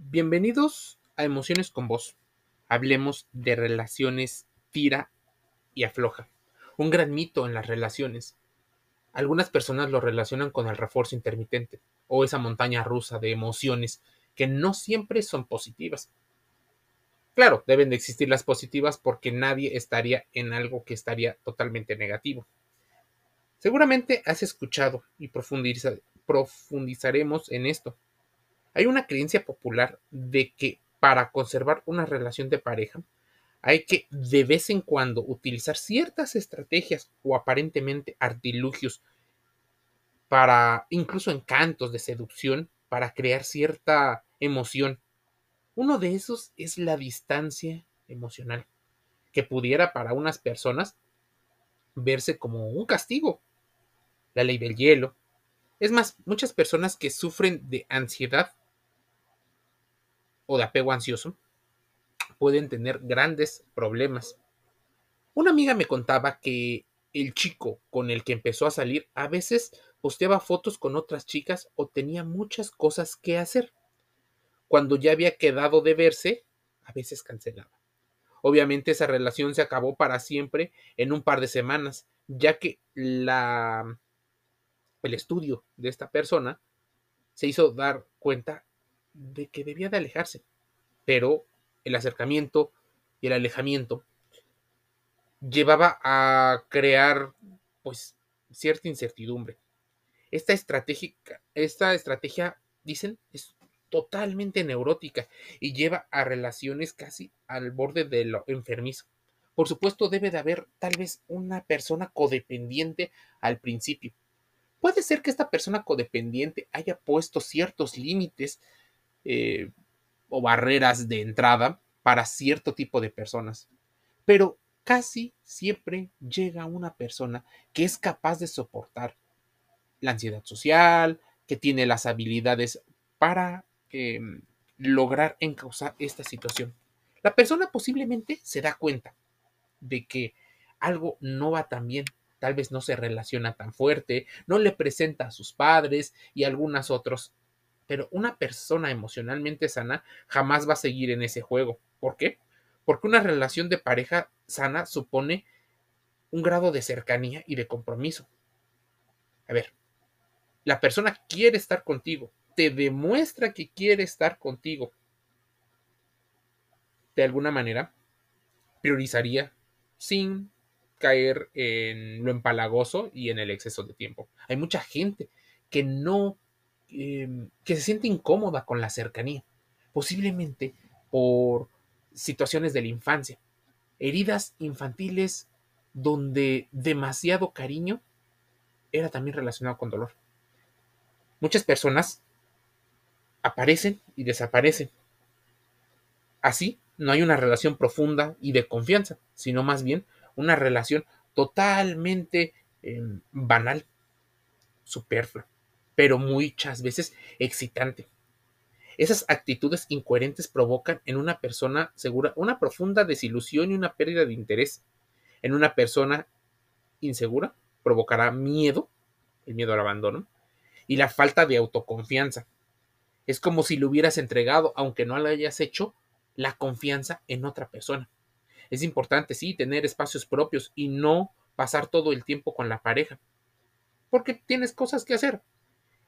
Bienvenidos a Emociones con Vos. Hablemos de relaciones tira y afloja. Un gran mito en las relaciones. Algunas personas lo relacionan con el refuerzo intermitente o esa montaña rusa de emociones que no siempre son positivas. Claro, deben de existir las positivas porque nadie estaría en algo que estaría totalmente negativo. Seguramente has escuchado y profundizaremos en esto hay una creencia popular de que para conservar una relación de pareja hay que de vez en cuando utilizar ciertas estrategias o aparentemente artilugios para incluso encantos de seducción para crear cierta emoción. Uno de esos es la distancia emocional, que pudiera para unas personas verse como un castigo. La ley del hielo. Es más, muchas personas que sufren de ansiedad o de apego ansioso pueden tener grandes problemas. Una amiga me contaba que el chico con el que empezó a salir a veces posteaba fotos con otras chicas o tenía muchas cosas que hacer. Cuando ya había quedado de verse, a veces cancelaba. Obviamente esa relación se acabó para siempre en un par de semanas, ya que la el estudio de esta persona se hizo dar cuenta de que debía de alejarse, pero el acercamiento y el alejamiento llevaba a crear pues cierta incertidumbre. Esta estrategia, esta estrategia, dicen, es totalmente neurótica y lleva a relaciones casi al borde de lo enfermizo. Por supuesto, debe de haber tal vez una persona codependiente al principio. Puede ser que esta persona codependiente haya puesto ciertos límites eh, o barreras de entrada para cierto tipo de personas. Pero casi siempre llega una persona que es capaz de soportar la ansiedad social, que tiene las habilidades para em, lograr encauzar esta situación. La persona posiblemente se da cuenta de que algo no va tan bien, tal vez no se relaciona tan fuerte, no le presenta a sus padres y algunas otros pero una persona emocionalmente sana jamás va a seguir en ese juego. ¿Por qué? Porque una relación de pareja sana supone un grado de cercanía y de compromiso. A ver, la persona quiere estar contigo, te demuestra que quiere estar contigo. De alguna manera, priorizaría sin caer en lo empalagoso y en el exceso de tiempo. Hay mucha gente que no Em, que se siente incómoda con la cercanía, posiblemente por situaciones de la infancia, heridas infantiles donde demasiado cariño era también relacionado con dolor. Muchas personas aparecen y desaparecen. Así, no hay una relación profunda y de confianza, sino más bien una relación totalmente em, banal, superflua pero muchas veces excitante. Esas actitudes incoherentes provocan en una persona segura una profunda desilusión y una pérdida de interés. En una persona insegura provocará miedo, el miedo al abandono, y la falta de autoconfianza. Es como si le hubieras entregado, aunque no lo hayas hecho, la confianza en otra persona. Es importante, sí, tener espacios propios y no pasar todo el tiempo con la pareja, porque tienes cosas que hacer.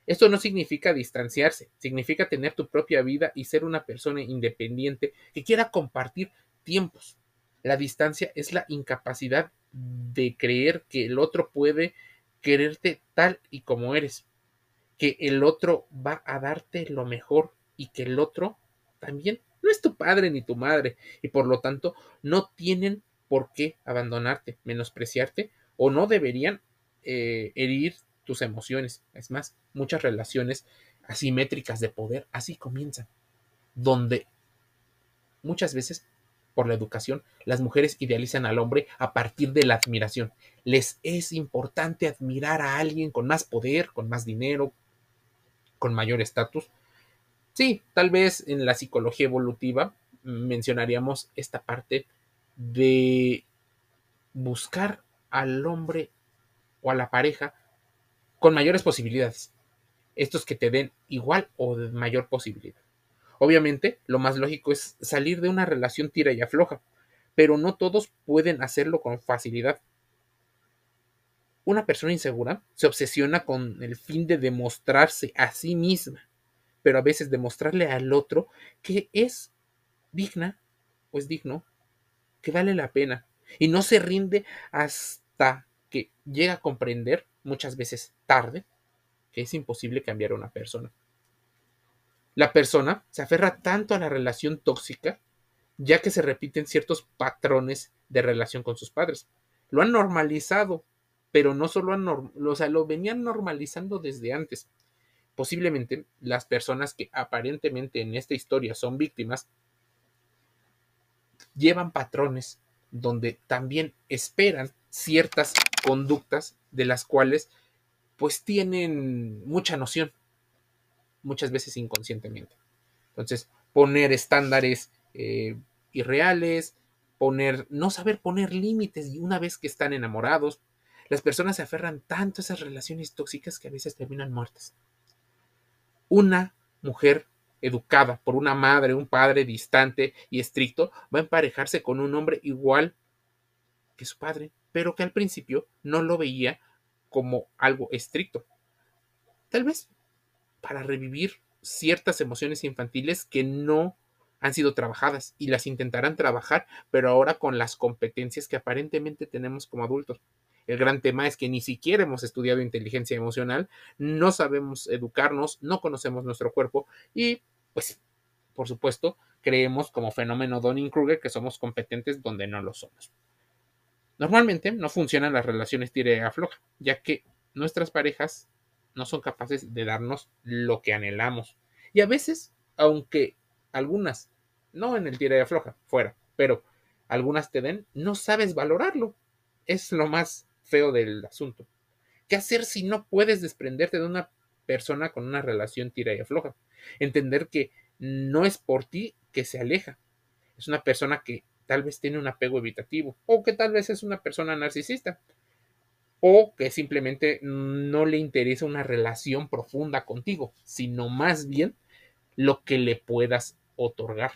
Esto no significa distanciarse, significa tener tu propia vida y ser una persona independiente que quiera compartir tiempos. La distancia es la incapacidad de creer que el otro puede quererte tal y como eres, que el otro va a darte lo mejor y que el otro también no es tu padre ni tu madre y por lo tanto no tienen por qué abandonarte, menospreciarte o no deberían eh, herir tus emociones. Es más, muchas relaciones asimétricas de poder así comienzan, donde muchas veces por la educación, las mujeres idealizan al hombre a partir de la admiración. Les es importante admirar a alguien con más poder, con más dinero, con mayor estatus. Sí, tal vez en la psicología evolutiva mencionaríamos esta parte de buscar al hombre o a la pareja con mayores posibilidades. Estos que te den igual o de mayor posibilidad. Obviamente, lo más lógico es salir de una relación tira y afloja, pero no todos pueden hacerlo con facilidad. Una persona insegura se obsesiona con el fin de demostrarse a sí misma, pero a veces demostrarle al otro que es digna o es digno, que vale la pena, y no se rinde hasta que llega a comprender, muchas veces tarde, que es imposible cambiar a una persona. La persona se aferra tanto a la relación tóxica, ya que se repiten ciertos patrones de relación con sus padres. Lo han normalizado, pero no solo han, o sea, lo venían normalizando desde antes. Posiblemente las personas que aparentemente en esta historia son víctimas llevan patrones donde también esperan ciertas conductas de las cuales pues tienen mucha noción, muchas veces inconscientemente. Entonces, poner estándares eh, irreales, poner, no saber poner límites y una vez que están enamorados, las personas se aferran tanto a esas relaciones tóxicas que a veces terminan muertas. Una mujer educada por una madre, un padre distante y estricto, va a emparejarse con un hombre igual que su padre, pero que al principio no lo veía como algo estricto. Tal vez para revivir ciertas emociones infantiles que no han sido trabajadas y las intentarán trabajar, pero ahora con las competencias que aparentemente tenemos como adultos. El gran tema es que ni siquiera hemos estudiado inteligencia emocional, no sabemos educarnos, no conocemos nuestro cuerpo y, pues, por supuesto, creemos como fenómeno Donning-Kruger que somos competentes donde no lo somos. Normalmente no funcionan las relaciones tira y afloja, ya que nuestras parejas no son capaces de darnos lo que anhelamos. Y a veces, aunque algunas, no en el tira y afloja, fuera, pero algunas te den, no sabes valorarlo. Es lo más feo del asunto. ¿Qué hacer si no puedes desprenderte de una persona con una relación tira y afloja? Entender que no es por ti que se aleja. Es una persona que tal vez tiene un apego evitativo o que tal vez es una persona narcisista o que simplemente no le interesa una relación profunda contigo, sino más bien lo que le puedas otorgar.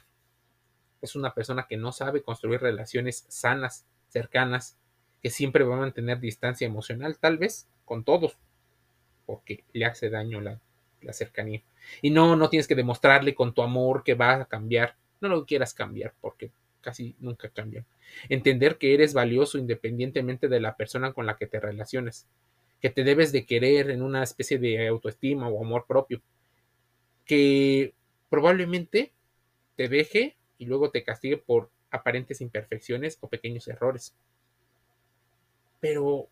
Es una persona que no sabe construir relaciones sanas, cercanas, que siempre va a mantener distancia emocional, tal vez con todos, porque le hace daño la, cercanía. Y no, no tienes que demostrarle con tu amor que va a cambiar, no lo quieras cambiar, porque casi nunca cambian. Entender que eres valioso independientemente de la persona con la que te relaciones, que te debes de querer en una especie de autoestima o amor propio, que probablemente te deje y luego te castigue por aparentes imperfecciones o pequeños errores pero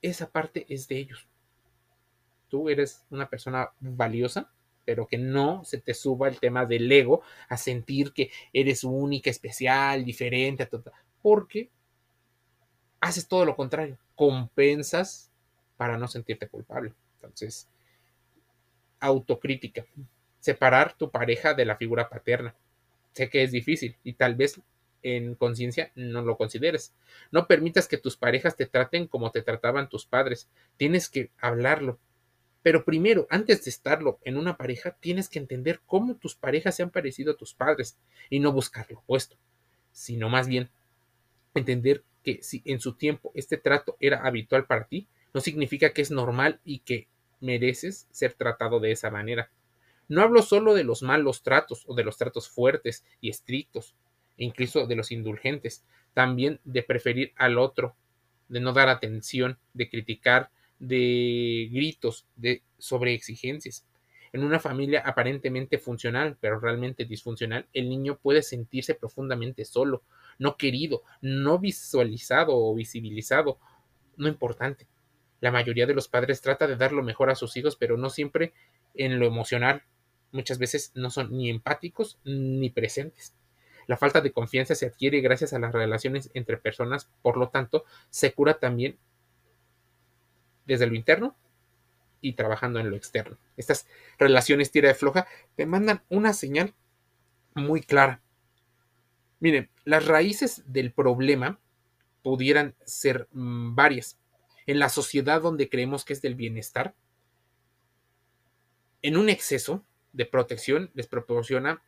esa parte es de ellos. Tú eres una persona valiosa, pero que no se te suba el tema del ego a sentir que eres única, especial, diferente, porque haces todo lo contrario, compensas para no sentirte culpable. Entonces, autocrítica, separar tu pareja de la figura paterna. Sé que es difícil y tal vez en conciencia no lo consideres. No permitas que tus parejas te traten como te trataban tus padres. Tienes que hablarlo. Pero primero, antes de estarlo en una pareja, tienes que entender cómo tus parejas se han parecido a tus padres y no buscar lo opuesto, sino más bien entender que si en su tiempo este trato era habitual para ti, no significa que es normal y que mereces ser tratado de esa manera. No hablo solo de los malos tratos o de los tratos fuertes y estrictos, incluso de los indulgentes, también de preferir al otro, de no dar atención, de criticar, de gritos, de sobreexigencias. En una familia aparentemente funcional, pero realmente disfuncional, el niño puede sentirse profundamente solo, no querido, no visualizado o visibilizado, no importante. La mayoría de los padres trata de dar lo mejor a sus hijos, pero no siempre en lo emocional. Muchas veces no son ni empáticos ni presentes. La falta de confianza se adquiere gracias a las relaciones entre personas, por lo tanto, se cura también desde lo interno y trabajando en lo externo. Estas relaciones tira de floja te mandan una señal muy clara. Miren, las raíces del problema pudieran ser mm, varias. En la sociedad donde creemos que es del bienestar, en un exceso de protección les proporciona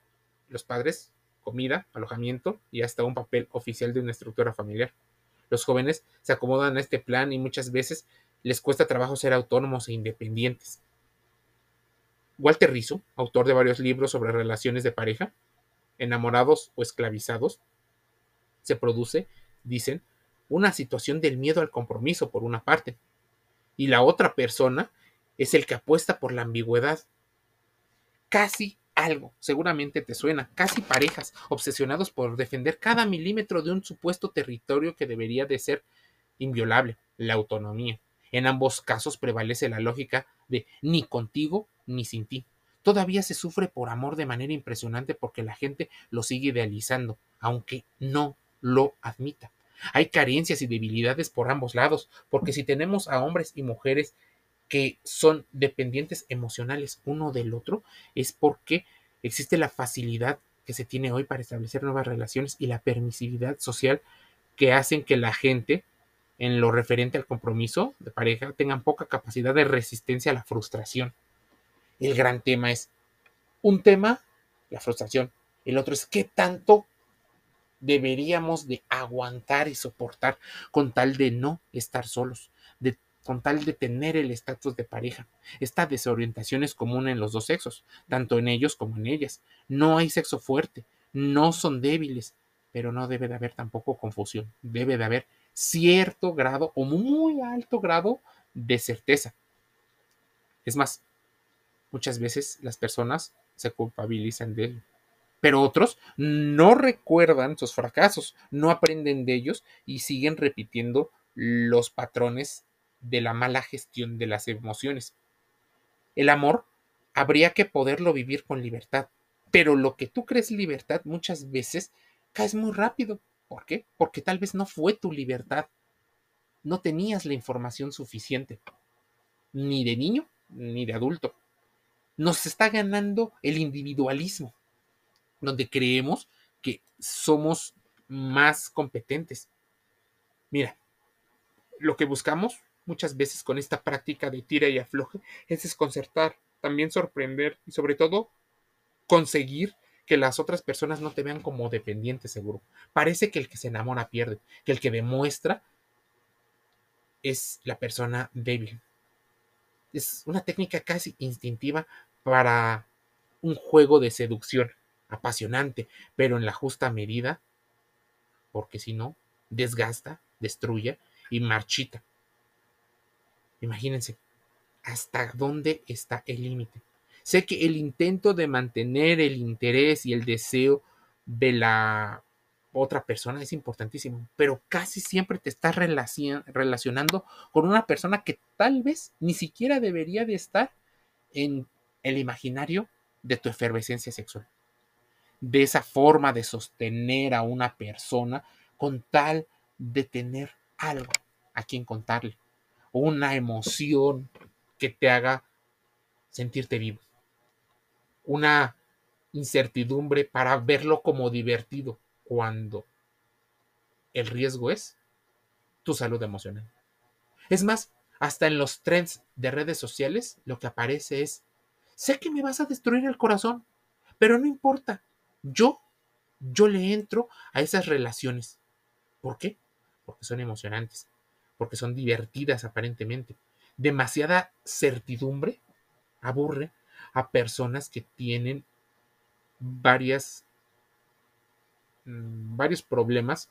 los padres comida, alojamiento y hasta un papel oficial de una estructura familiar. Los jóvenes se acomodan a este plan y muchas veces les cuesta trabajo ser autónomos e independientes. Walter Rizzo, autor de varios libros sobre relaciones de pareja, enamorados o esclavizados, se produce, dicen, una situación del miedo al compromiso por una parte, y la otra persona es el que apuesta por la ambigüedad. Casi algo, seguramente te suena, casi parejas, obsesionados por defender cada milímetro de un supuesto territorio que debería de ser inviolable, la autonomía. En ambos casos prevalece la lógica de ni contigo ni sin ti. Todavía se sufre por amor de manera impresionante porque la gente lo sigue idealizando, aunque no lo admita. Hay carencias y debilidades por ambos lados, porque si tenemos a hombres y mujeres que son dependientes emocionales uno del otro, es porque existe la facilidad que se tiene hoy para establecer nuevas relaciones y la permisividad social que hacen que la gente, en lo referente al compromiso de pareja, tengan poca capacidad de resistencia a la frustración. El gran tema es un tema, la frustración. El otro es qué tanto deberíamos de aguantar y soportar con tal de no estar solos, de, con tal de tener el estatus de pareja. Esta desorientación es común en los dos sexos, tanto en ellos como en ellas. No hay sexo fuerte, no son débiles, pero no debe de haber tampoco confusión. Debe de haber cierto grado o muy alto grado de certeza. Es más, muchas veces las personas se culpabilizan de ello pero otros no recuerdan sus fracasos, no aprenden de ellos y siguen repitiendo los patrones de la mala gestión de las emociones. El amor habría que poderlo vivir con libertad, pero lo que tú crees libertad muchas veces caes muy rápido. ¿Por qué? Porque tal vez no fue tu libertad. No tenías la información suficiente, ni de niño ni de adulto. Nos está ganando el individualismo donde creemos que somos más competentes. Mira, lo que buscamos muchas veces con esta práctica de tira y afloje es desconcertar, también sorprender y sobre todo conseguir que las otras personas no te vean como dependiente seguro. Parece que el que se enamora pierde, que el que demuestra es la persona débil. Es una técnica casi instintiva para un juego de seducción apasionante, pero en la justa medida, porque si no, desgasta, destruye y marchita. Imagínense, ¿hasta dónde está el límite? Sé que el intento de mantener el interés y el deseo de la otra persona es importantísimo, pero casi siempre te estás relacionando con una persona que tal vez ni siquiera debería de estar en el imaginario de tu efervescencia sexual. De esa forma de sostener a una persona con tal de tener algo a quien contarle, una emoción que te haga sentirte vivo, una incertidumbre para verlo como divertido cuando el riesgo es tu salud emocional. Es más, hasta en los trends de redes sociales lo que aparece es, sé que me vas a destruir el corazón, pero no importa, yo, yo le entro a esas relaciones. ¿Por qué? Porque son emocionantes, porque son divertidas aparentemente. Demasiada certidumbre aburre a personas que tienen varias, mm, varios problemas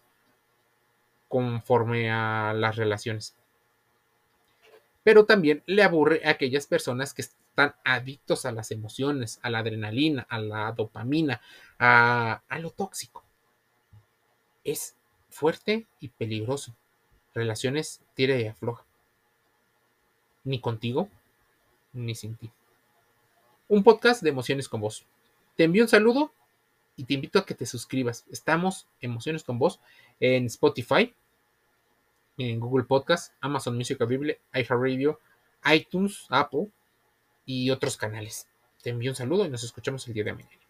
conforme a las relaciones. Pero también le aburre a aquellas personas que están adictos a las emociones, a la adrenalina, a la dopamina, a, lo tóxico. Es fuerte y peligroso. Relaciones tira y afloja. Ni contigo, ni sin ti. Un podcast de emociones con vos. Te envío un saludo y te invito a que te suscribas. Estamos Emociones con vos en Spotify, en Google Podcast, Amazon Music Bible, iHeartRadio, iTunes, Apple y otros canales. Te envío un saludo y nos escuchamos el día de mañana.